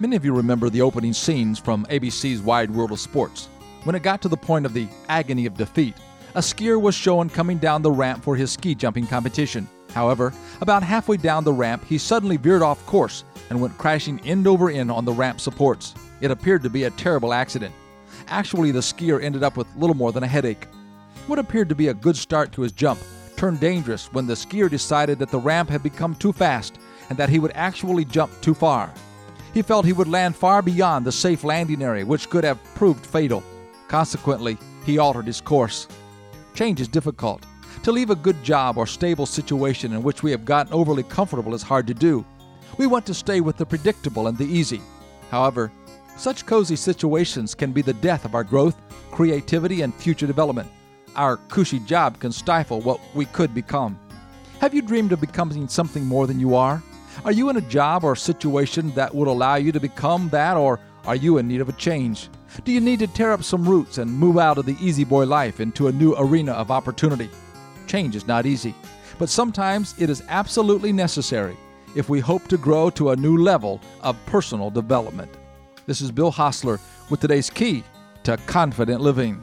Many of you remember the opening scenes from ABC's Wide World of Sports. When it got to the point of the agony of defeat, a skier was shown coming down the ramp for his ski jumping competition. However, about halfway down the ramp, he suddenly veered off course and went crashing end over end on the ramp supports. It appeared to be a terrible accident. Actually, the skier ended up with little more than a headache. What appeared to be a good start to his jump turned dangerous when the skier decided that the ramp had become too fast and that he would actually jump too far. He felt he would land far beyond the safe landing area, which could have proved fatal. Consequently, he altered his course. Change is difficult. To leave a good job or stable situation in which we have gotten overly comfortable is hard to do. We want to stay with the predictable and the easy. However, such cozy situations can be the death of our growth, creativity, and future development. Our cushy job can stifle what we could become. Have you dreamed of becoming something more than you are? Are you in a job or situation that would allow you to become that, or are you in need of a change? Do you need to tear up some roots and move out of the easy boy life into a new arena of opportunity? Change is not easy, but sometimes it is absolutely necessary if we hope to grow to a new level of personal development. This is Bill Hostler with today's key to confident living.